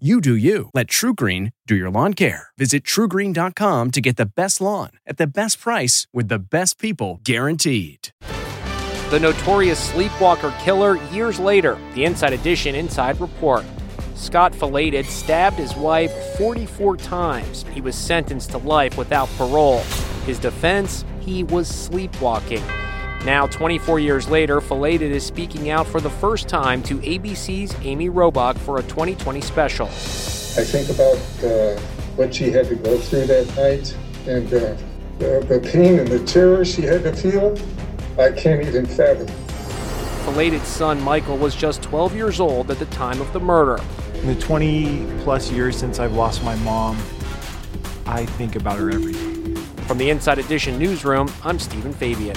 You do you. Let TruGreen do your lawn care. Visit trugreen.com to get the best lawn at the best price with the best people guaranteed. The notorious sleepwalker killer years later. The Inside Edition Inside Report. Scott Falater stabbed his wife 44 times. He was sentenced to life without parole. His defense? He was sleepwalking. Now, 24 years later, Falater is speaking out for the first time to ABC's Amy Robach for a 2020 special. I think about uh, what she had to go through that night and uh, the, the pain and the terror she had to feel. I can't even fathom. Falater's son, Michael, was just 12 years old at the time of the murder. In the 20 plus years since I've lost my mom, I think about her every day. From the Inside Edition newsroom, I'm Steven Fabian.